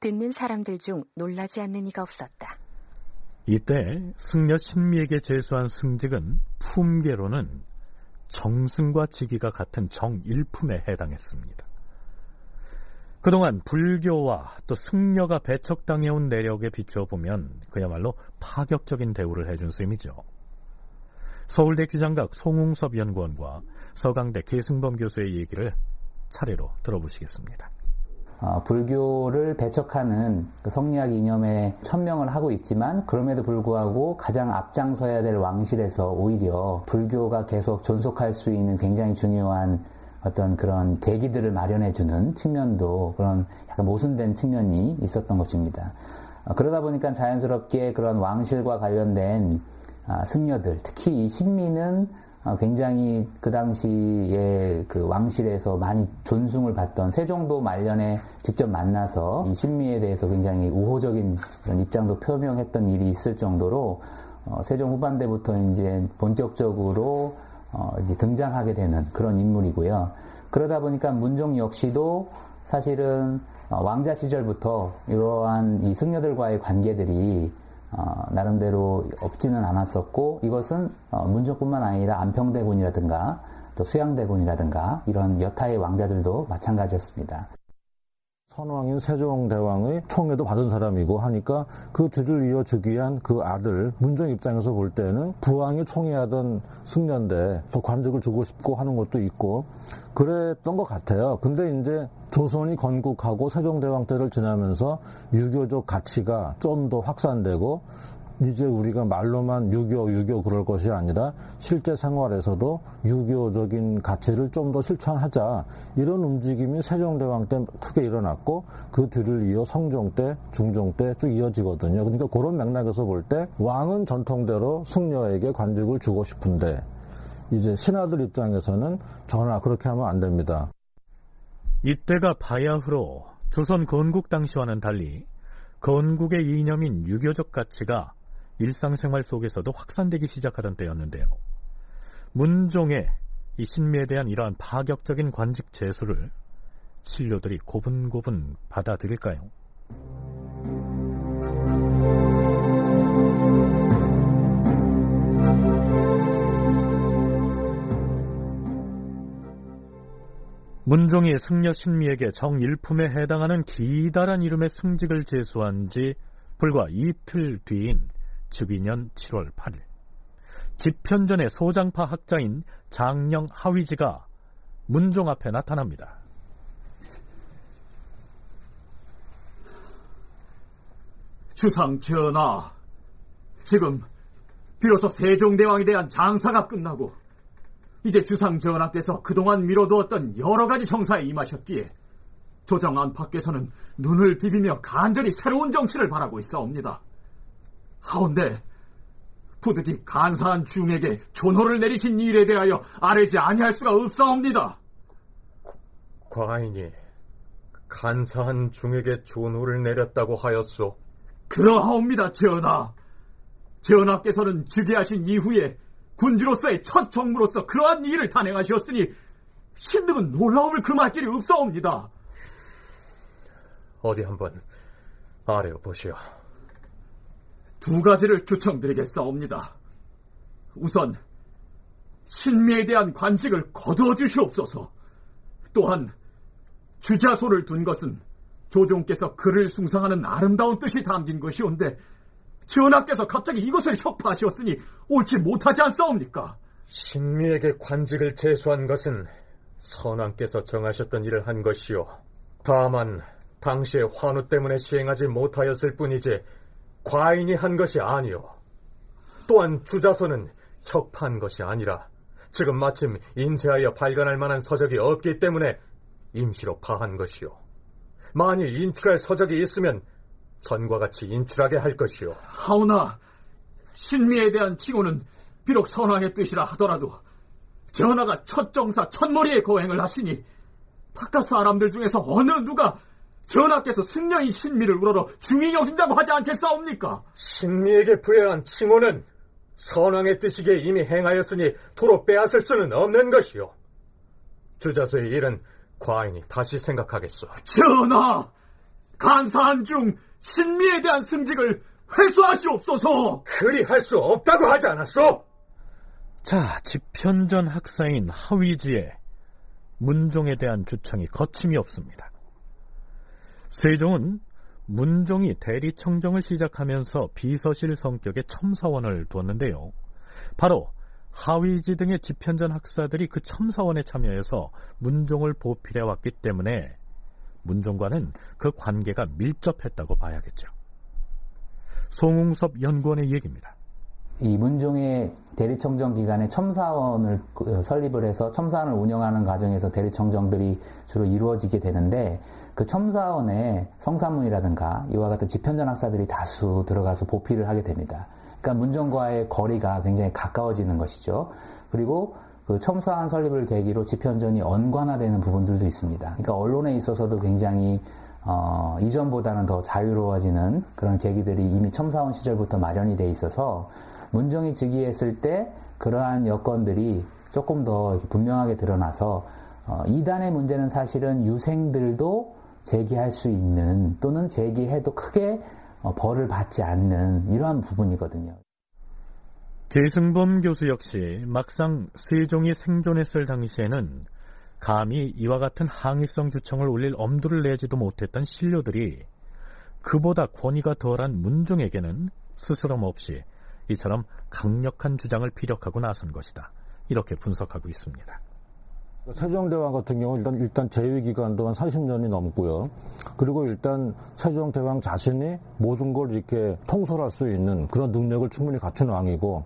S1: 듣는 사람들 중 놀라지 않는 이가 없었다.
S2: 이때 승려 신미에게 제수한 승직은 품계로는 정승과 직위가 같은 정일품에 해당했습니다. 그동안 불교와 또 승려가 배척당해온 내력에 비춰보면 그야말로 파격적인 대우를 해준 셈이죠. 서울대 규장각 송웅섭 연구원과 서강대 계승범 교수의 얘기를 차례로 들어보시겠습니다.
S6: 어, 불교를 배척하는 그 성리학 이념에 천명을 하고 있지만 그럼에도 불구하고 가장 앞장서야 될 왕실에서 오히려 불교가 계속 존속할 수 있는 굉장히 중요한 어떤 그런 계기들을 마련해주는 측면도 그런 약간 모순된 측면이 있었던 것입니다. 어, 그러다 보니까 자연스럽게 그런 왕실과 관련된 아, 승려들, 특히 이 신민은 어, 굉장히 그 당시에 그 왕실에서 많이 존중을 받던 세종도 말년에 직접 만나서 이 신미에 대해서 굉장히 우호적인 입장도 표명했던 일이 있을 정도로 어, 세종 후반대부터 이제 본격적으로 어, 이제 등장하게 되는 그런 인물이고요. 그러다 보니까 문종 역시도 사실은 왕자 시절부터 이러한 이 승려들과의 관계들이 어, 나름대로 없지는 않았었고 이것은 어, 문종뿐만 아니라 안평대군이라든가 또 수양대군이라든가 이런 여타의 왕자들도 마찬가지였습니다.
S8: 선왕인 세종대왕의 총애도 받은 사람이고 하니까 그 뒤를 이어주기 위한 그 아들 문종 입장에서 볼 때는 부왕이 총애하던 승려인데 더 관직을 주고 싶고 하는 것도 있고 그랬던 것 같아요. 근데 이제 조선이 건국하고 세종대왕 때를 지나면서 유교적 가치가 좀 더 확산되고 이제 우리가 말로만 유교, 유교 그럴 것이 아니라 실제 생활에서도 유교적인 가치를 좀 더 실천하자 이런 움직임이 세종대왕 때 크게 일어났고 그 뒤를 이어 성종 때, 중종 때 쭉 이어지거든요. 그러니까 그런 맥락에서 볼 때 왕은 전통대로 승려에게 관직을 주고 싶은데 이제 신하들 입장에서는 전하 그렇게 하면 안 됩니다.
S2: 이때가 바야흐로 조선 건국 당시와는 달리 건국의 이념인 유교적 가치가 일상생활 속에서도 확산되기 시작하던 때였는데요. 문종의 이 신미에 대한 이러한 파격적인 관직 제수를 신료들이 고분고분 받아들일까요? 문종이 승려 신미에게 정일품에 해당하는 기다란 이름의 승직을 제수한 지 불과 이틀 뒤인 즉위년 7월 8일 집현전의 소장파 학자인 장령 하위지가 문종 앞에 나타납니다.
S11: 주상 전하, 지금 비로소 세종대왕에 대한 장사가 끝나고 이제 주상 전하께서 그동안 미뤄두었던 여러 가지 정사에 임하셨기에 조정 안팎에서는 눈을 비비며 간절히 새로운 정치를 바라고 있사옵니다. 하온데 부득이 간사한 중에게 존호를 내리신 일에 대하여 아뢰지 아니할 수가 없사옵니다.
S12: 과인이 간사한 중에게 존호를 내렸다고 하였소.
S11: 그러하옵니다, 전하. 전하께서는 즉위하신 이후에 군주로서의 첫 정무로서 그러한 일을 단행하셨으니 신등은 놀라움을 금할 길이 없사옵니다.
S12: 어디 한번 아뢰어 보시오.
S11: 두 가지를 추천드리겠사옵니다. 우선 신미에 대한 관직을 거두어 주시옵소서. 또한 주자소를 둔 것은 조종께서 그를 숭상하는 아름다운 뜻이 담긴 것이온데 전하께서 갑자기 이것을 협파하셨으니 옳지 못하지 않사옵니까?
S12: 신미에게 관직을 제수한 것은 선왕께서 정하셨던 일을 한 것이요. 다만 당시의 환우 때문에 시행하지 못하였을 뿐이지 과인이 한 것이 아니오. 또한 주자서는 척파한 것이 아니라 지금 마침 인쇄하여 발간할 만한 서적이 없기 때문에 임시로 파한 것이요. 만일 인출할 서적이 있으면 전과 같이 인출하게 할 것이요.
S14: 하오나 신미에 대한 칭호는 비록 선왕의 뜻이라 하더라도 전하가 첫 정사 첫머리에 거행을 하시니 바깥 사람들 중에서 어느 누가 전하께서 승려인 신미를 우러러 중히 여긴다고 하지 않겠사옵니까?
S12: 신미에게 부여한 칭호는 선왕의 뜻이기에 이미 행하였으니 도로 빼앗을 수는 없는 것이요. 주자소의 일은 과인이 다시 생각하겠소.
S14: 전하! 간사한 중 신미에 대한 승직을 회수하시옵소서!
S12: 그리 할 수 없다고 하지 않았소?
S2: 자, 집현전 학사인 하위지의 문종에 대한 주청이 거침이 없습니다. 세종은 문종이 대리청정을 시작하면서 비서실 성격의 첨사원을 두었는데요. 바로 하위지 등의 집현전 학사들이 그 첨사원에 참여해서 문종을 보필해 왔기 때문에 문종과는 그 관계가 밀접했다고 봐야겠죠. 송웅섭 연구원의 얘기입니다.
S6: 이 문종의 대리청정 기관에 첨사원을 그, 설립을 해서 첨사원을 운영하는 과정에서 대리청정들이 주로 이루어지게 되는데 그 첨사원에 성사문이라든가 이와 같은 집현전 학사들이 다수 들어가서 보필을 하게 됩니다. 그러니까 문종과의 거리가 굉장히 가까워지는 것이죠. 그리고 그 첨사원 설립을 계기로 집현전이 언관화되는 부분들도 있습니다. 그러니까 언론에 있어서도 굉장히 어, 이전보다는 더 자유로워지는 그런 계기들이 이미 첨사원 시절부터 마련이 돼 있어서 문종이 즉위했을 때 그러한 여건들이 조금 더 분명하게 드러나서 어, 이단의 문제는 사실은 유생들도 제기할 수 있는 또는 제기해도 크게 어, 벌을 받지 않는 이러한 부분이거든요.
S2: 계승범 교수 역시 막상 세종이 생존했을 당시에는 감히 이와 같은 항의성 주청을 올릴 엄두를 내지도 못했던 신료들이 그보다 권위가 덜한 문종에게는 스스럼 없이 이처럼 강력한 주장을 피력하고 나선 것이다. 이렇게 분석하고 있습니다.
S8: 세종대왕 같은 경우 일단 일단 재위 기간도 한 40년이 넘고요. 그리고 일단 세종대왕 자신이 모든 걸 이렇게 통솔할 수 있는 그런 능력을 충분히 갖춘 왕이고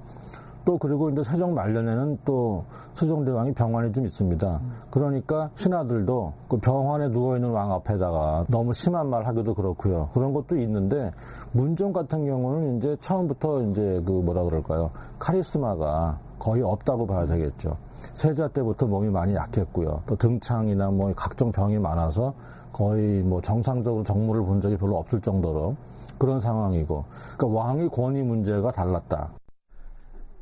S8: 또 그리고 이제 세종 말년에는 또 세종대왕이 병환이 좀 있습니다. 그러니까 신하들도 그 병환에 누워 있는 왕 앞에다가 너무 심한 말 하기도 그렇고요. 그런 것도 있는데 문종 같은 경우는 이제 처음부터 이제 그 뭐라 그럴까요? 카리스마가 거의 없다고 봐야 되겠죠. 세자 때부터 몸이 많이 약했고요. 또 등창이나 뭐 각종 병이 많아서 거의 뭐 정상적으로 정무를 본 적이 별로 없을 정도로 그런 상황이고, 그러니까 왕의 권위 문제가 달랐다.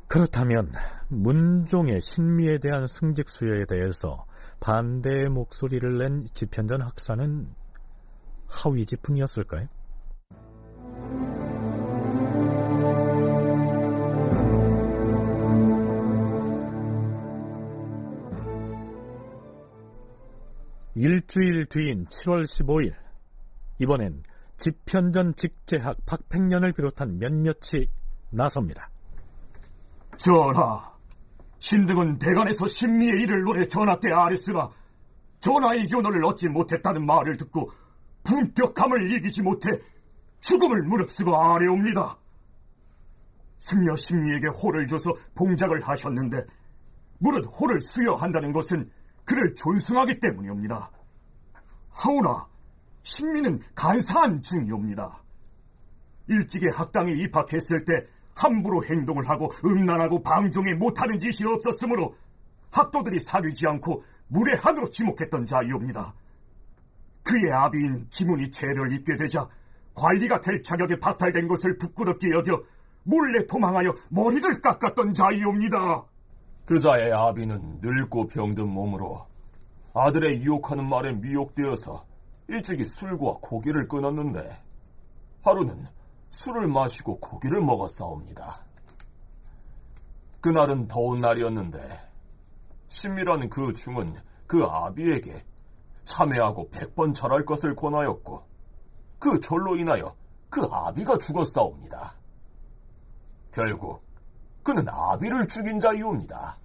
S2: 그렇다면 문종의 신미에 대한 승직 수여에 대해서 반대의 목소리를 낸 집현전 학사는 하위지뿐이었을까요? 일주일 뒤인 7월 15일 이번엔 집현전 직제학 박팽년을 비롯한 몇몇이 나섭니다.
S10: 전하, 신등은 대관에서 신미의 일을 노래 전하께 아뢰으나 전하의 견호를 얻지 못했다는 말을 듣고 분격함을 이기지 못해 죽음을 무릅쓰고 아뢰옵니다. 승려 신미에게 호를 줘서 봉작을 하셨는데 무릇 호를 수여한다는 것은 그를 존승하기 때문이옵니다. 하오나 신미는 간사한 중이옵니다. 일찍이 학당에 입학했을 때 함부로 행동을 하고 음란하고 방종에 못하는 짓이 없었으므로 학도들이 사귀지 않고 무례한으로 지목했던 자이옵니다. 그의 아비인 기문이 죄를 입게 되자 관리가 될 자격에 박탈된 것을 부끄럽게 여겨 몰래 도망하여 머리를 깎았던 자이옵니다.
S15: 그 자의 아비는 늙고 병든 몸으로 아들의 유혹하는 말에 미혹되어서 일찍이 술과 고기를 끊었는데 하루는 술을 마시고 고기를 먹었사옵니다. 그날은 더운 날이었는데 신미라는 그 중은 그 아비에게 참회하고 백번 절할 것을 권하였고 그 절로 인하여 그 아비가 죽었사옵니다. 결국 그는 아비를 죽인 자이옵니다.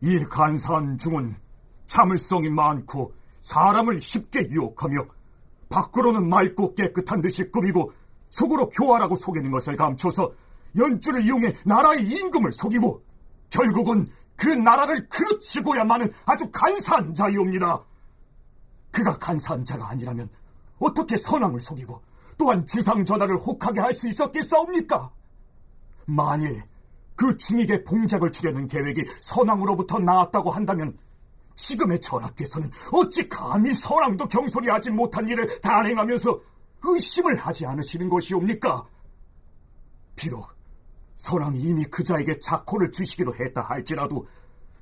S10: 이 간사한 중은 참을성이 많고 사람을 쉽게 유혹하며 밖으로는 맑고 깨끗한 듯이 꾸미고 속으로 교활하고 속이는 것을 감춰서 연주를 이용해 나라의 임금을 속이고 결국은 그 나라를 그르치고야만은 아주 간사한 자이옵니다. 그가 간사한 자가 아니라면 어떻게 선왕을 속이고 또한 주상 전하를 혹하게 할 수 있었겠사옵니까? 만일 그 중익의 봉작을 주려는 계획이 선왕으로부터 나왔다고 한다면 지금의 전하께서는 어찌 감히 선왕도 경솔히 하지 못한 일을 단행하면서 의심을 하지 않으시는 것이옵니까? 비록 선왕이 이미 그자에게 자코를 주시기로 했다 할지라도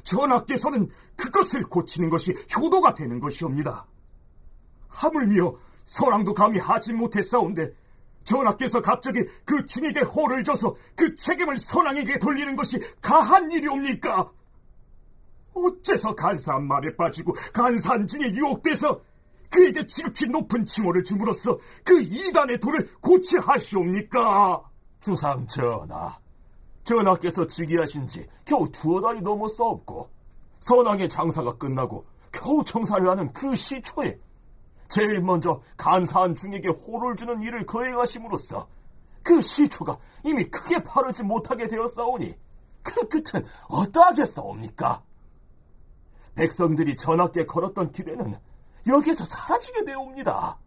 S10: 전하께서는 그것을 고치는 것이 효도가 되는 것이옵니다. 하물며 선왕도 감히 하지 못했사온데 전하께서 갑자기 그 중에게 호를 줘서 그 책임을 선왕에게 돌리는 것이 가한 일이옵니까? 어째서 간사한 말에 빠지고 간사한 중에 유혹돼서 그에게 지극히 높은 칭호를 줌으로써 그 이단의 도를 고치하시옵니까?
S15: 주상 전하, 전하께서 즉위하신 지 겨우 두어 달이 넘었사옵고 선왕의 장사가 끝나고 겨우 청사를 하는 그 시초에 제일 먼저 간사한 중에게 호를 주는 일을 거행하심으로써 그 시초가 이미 크게 바르지 못하게 되었사오니 그 끝은 어떠하겠사옵니까? 백성들이 전하께 걸었던 기대는 여기에서 사라지게 되옵니다.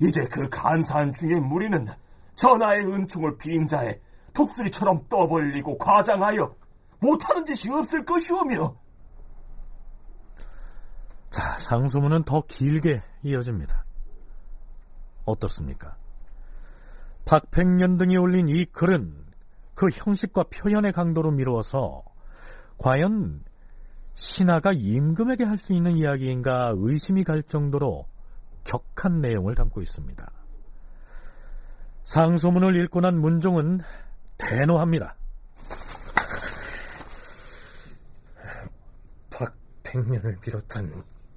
S15: 이제 그 간사한 중의 무리는 전하의 은총을 빙자해 독수리처럼 떠벌리고 과장하여 못하는 짓이 없을 것이오며
S2: 자, 상소문은 더 길게 이어집니다. 어떻습니까? 박백년 등이 올린 이 글은 그 형식과 표현의 강도로 미루어서 과연 신하가 임금에게 할 수 있는 이야기인가 의심이 갈 정도로 격한 내용을 담고 있습니다. 상소문을 읽고 난 문종은 대노합니다.
S12: 박백년을 비롯한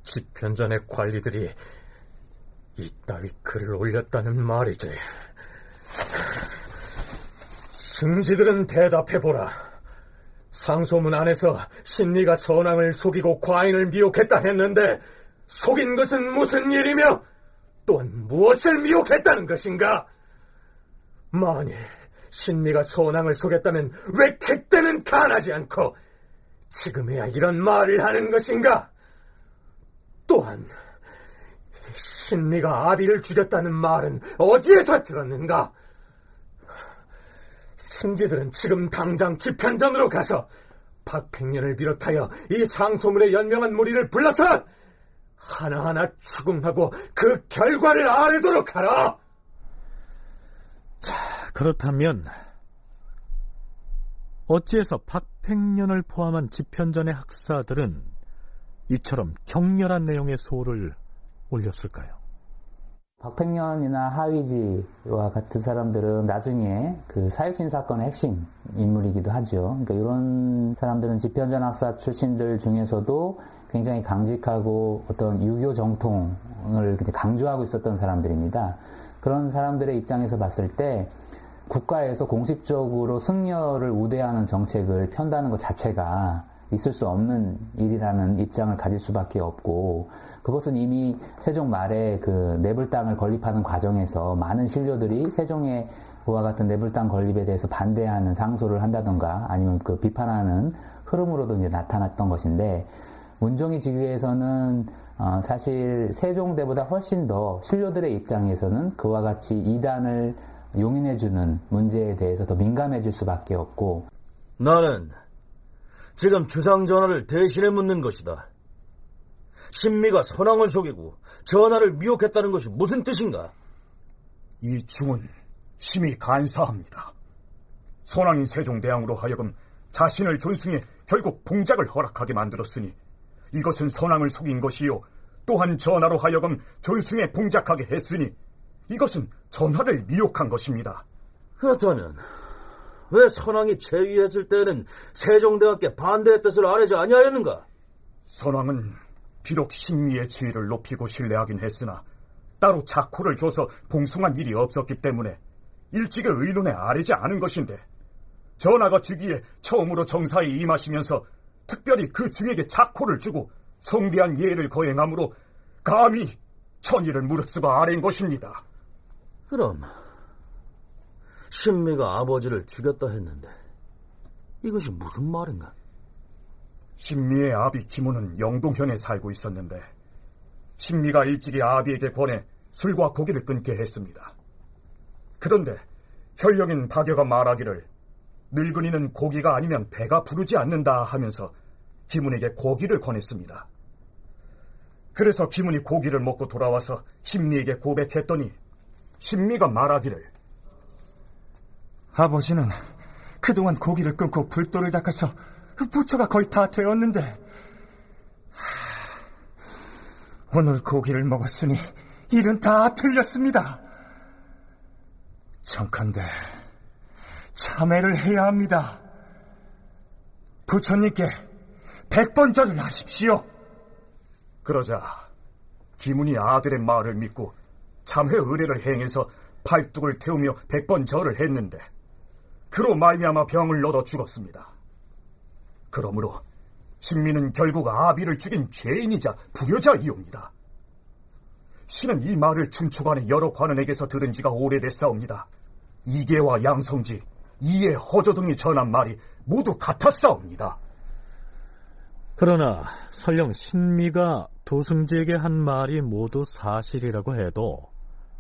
S12: 집현전의 관리들이 이따위 글을 올렸다는 말이지. 승지들은 대답해보라. 상소문 안에서 신리가 선왕을 속이고 과인을 미혹했다 했는데 속인 것은 무슨 일이며 또한 무엇을 미혹했다는 것인가? 만일 신미가 선왕을 속였다면 왜 그때는 간하지 않고 지금에야 이런 말을 하는 것인가? 또한 신미가 아비를 죽였다는 말은 어디에서 들었는가? 승지들은 지금 당장 집현전으로 가서 박백년을 비롯하여 이 상소문에 연명한 무리를 불러서 하나하나 추궁하고 그 결과를 아뢰도록 하라.
S2: 자, 그렇다면 어찌해서 박백년을 포함한 집현전의 학사들은 이처럼 격렬한 내용의 소를 올렸을까요?
S6: 박팽년이나 하위지와 같은 사람들은 나중에 그 사육신 사건의 핵심 인물이기도 하죠. 그러니까 이런 사람들은 집현전 학사 출신들 중에서도 굉장히 강직하고 어떤 유교 정통을 강조하고 있었던 사람들입니다. 그런 사람들의 입장에서 봤을 때 국가에서 공식적으로 승려를 우대하는 정책을 편다는 것 자체가 있을 수 없는 일이라는 입장을 가질 수밖에 없고 그것은 이미 세종 말에 그 내불당을 건립하는 과정에서 많은 신료들이 세종의 그와 같은 내불당 건립에 대해서 반대하는 상소를 한다던가 아니면 그 비판하는 흐름으로도 이제 나타났던 것인데 문종이 즉위에서는 어 사실 세종대보다 훨씬 더 신료들의 입장에서는 그와 같이 이단을 용인해주는 문제에 대해서 더 민감해질 수밖에 없고
S4: 나는 지금 주상 전하를 대신해 묻는 것이다. 신미가 선왕을 속이고 전하를 미혹했다는 것이 무슨 뜻인가?
S10: 이 중은 심히 간사합니다. 선왕인 세종대왕으로 하여금 자신을 존숭해 결국 봉작을 허락하게 만들었으니 이것은 선왕을 속인 것이요 또한 전하로 하여금 존숭해 봉작하게 했으니 이것은 전하를 미혹한 것입니다.
S4: 그렇다면 왜 선왕이 제위했을 때는 세종대왕께 반대의 뜻을 아뢰지 아니하였는가?
S10: 선왕은 비록 신미의 지위를 높이고 신뢰하긴 했으나 따로 자코를 줘서 봉숭한 일이 없었기 때문에 일찍의 의논에 아뢰지 않은 것인데 전하가 즉위에 처음으로 정사에 임하시면서 특별히 그 중에게 자코를 주고 성대한 예를 거행함으로 감히 천의를 무릅쓰고 아뢰인 것입니다.
S4: 그럼 신미가 아버지를 죽였다 했는데 이것이 무슨 말인가?
S10: 신미의 아비 김우는 영동현에 살고 있었는데 신미가 일찍이 아비에게 권해 술과 고기를 끊게 했습니다. 그런데 혈령인 박여가 말하기를 늙은이는 고기가 아니면 배가 부르지 않는다 하면서 김훈에게 고기를 권했습니다. 그래서 김훈이 고기를 먹고 돌아와서 신미에게 고백했더니 신미가 말하기를
S16: 아버지는 그동안 고기를 끊고 불도를 닦아서 부처가 거의 다 되었는데 오늘 고기를 먹었으니 일은 다 틀렸습니다. 청컨대 참회를 해야 합니다. 부처님께 백번 절을 하십시오.
S10: 그러자 김훈이 아들의 말을 믿고 참회 의례를 행해서 팔뚝을 태우며 백번 절을 했는데 그로 말미암아 병을 얻어 죽었습니다. 그러므로 신민은 결국 아비를 죽인 죄인이자 불효자이옵니다. 신은 이 말을 춘추관의 여러 관원에게서 들은 지가 오래됐사옵니다. 이계와 양성지, 이에 허조 등이 전한 말이 모두 같았사옵니다.
S2: 그러나 설령 신미가 도승지에게 한 말이 모두 사실이라고 해도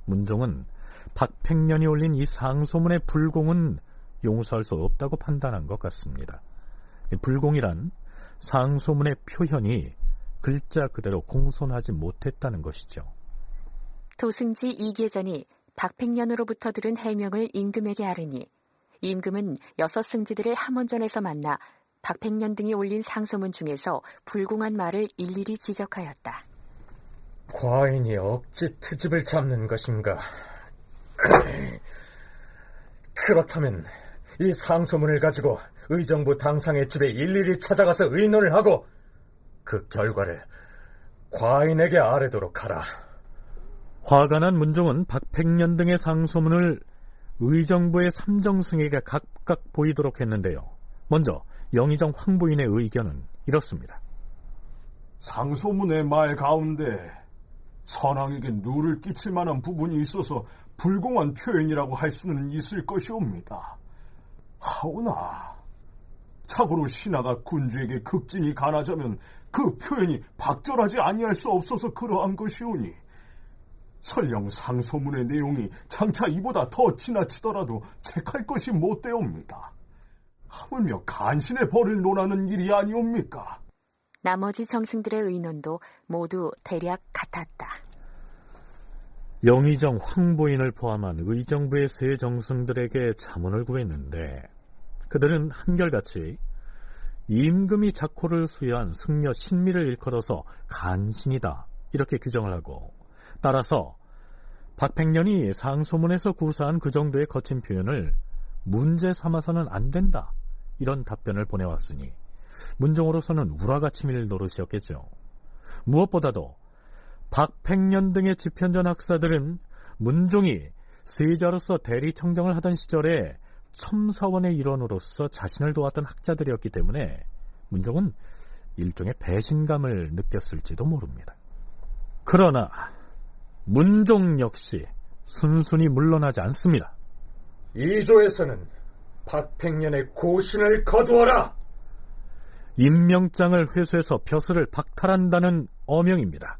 S2: 문종은 박팽년이 올린 이 상소문의 불공은 용서할 수 없다고 판단한 것 같습니다. 불공이란 상소문의 표현이 글자 그대로 공손하지 못했다는 것이죠.
S1: 도승지 이계전이 박팽년으로부터 들은 해명을 임금에게 아르니 임금은 여섯 승지들을 함원전에서 만나 박팽년 등이 올린 상소문 중에서 불공한 말을 일일이 지적하였다.
S12: 과인이 억지 트집을 잡는 것인가? 그렇다면 이 상소문을 가지고 의정부 당상의 집에 일일이 찾아가서 의논을 하고 그 결과를 과인에게 아뢰도록 하라.
S2: 화가 난 문종은 박팽년 등의 상소문을 의정부의 삼정승에게 각각 보이도록 했는데요. 먼저 영의정 황보인의 의견은 이렇습니다.
S17: 상소문의 말 가운데 선왕에게 누를 끼칠 만한 부분이 있어서 불공한 표현이라고 할 수는 있을 것이옵니다. 하오나 참고로 신하가 군주에게 극진히 가하자면 그 표현이 박절하지 아니할 수 없어서 그러한 것이오니 설령 상소문의 내용이 장차 이보다 더 지나치더라도 책할 것이 못되옵니다. 하물며 간신의 벌을 논하는 일이 아니옵니까?
S1: 나머지 정승들의 의논도 모두 대략 같았다.
S2: 영의정 황보인을 포함한 의정부의 세 정승들에게 자문을 구했는데 그들은 한결같이 임금이 작호를 수여한 승려 신미를 일컬어서 간신이다 이렇게 규정을 하고 따라서 박팽년이 상소문에서 구사한 그 정도의 거친 표현을 문제 삼아서는 안 된다 이런 답변을 보내왔으니 문종으로서는 우라가 치밀 노릇이었겠죠. 무엇보다도 박팽년 등의 집현전 학사들은 문종이 세자로서 대리청정을 하던 시절에 첨사원의 일원으로서 자신을 도왔던 학자들이었기 때문에 문종은 일종의 배신감을 느꼈을지도 모릅니다. 그러나 문종 역시 순순히 물러나지 않습니다.
S12: 이조에서는 박팽년의 고신을 거두어라!
S2: 임명장을 회수해서 벼슬을 박탈한다는 어명입니다.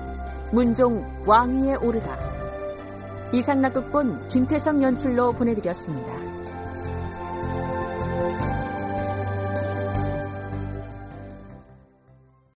S1: 문종 왕위에 오르다 이상락극본 김태성 연출로 보내드렸습니다.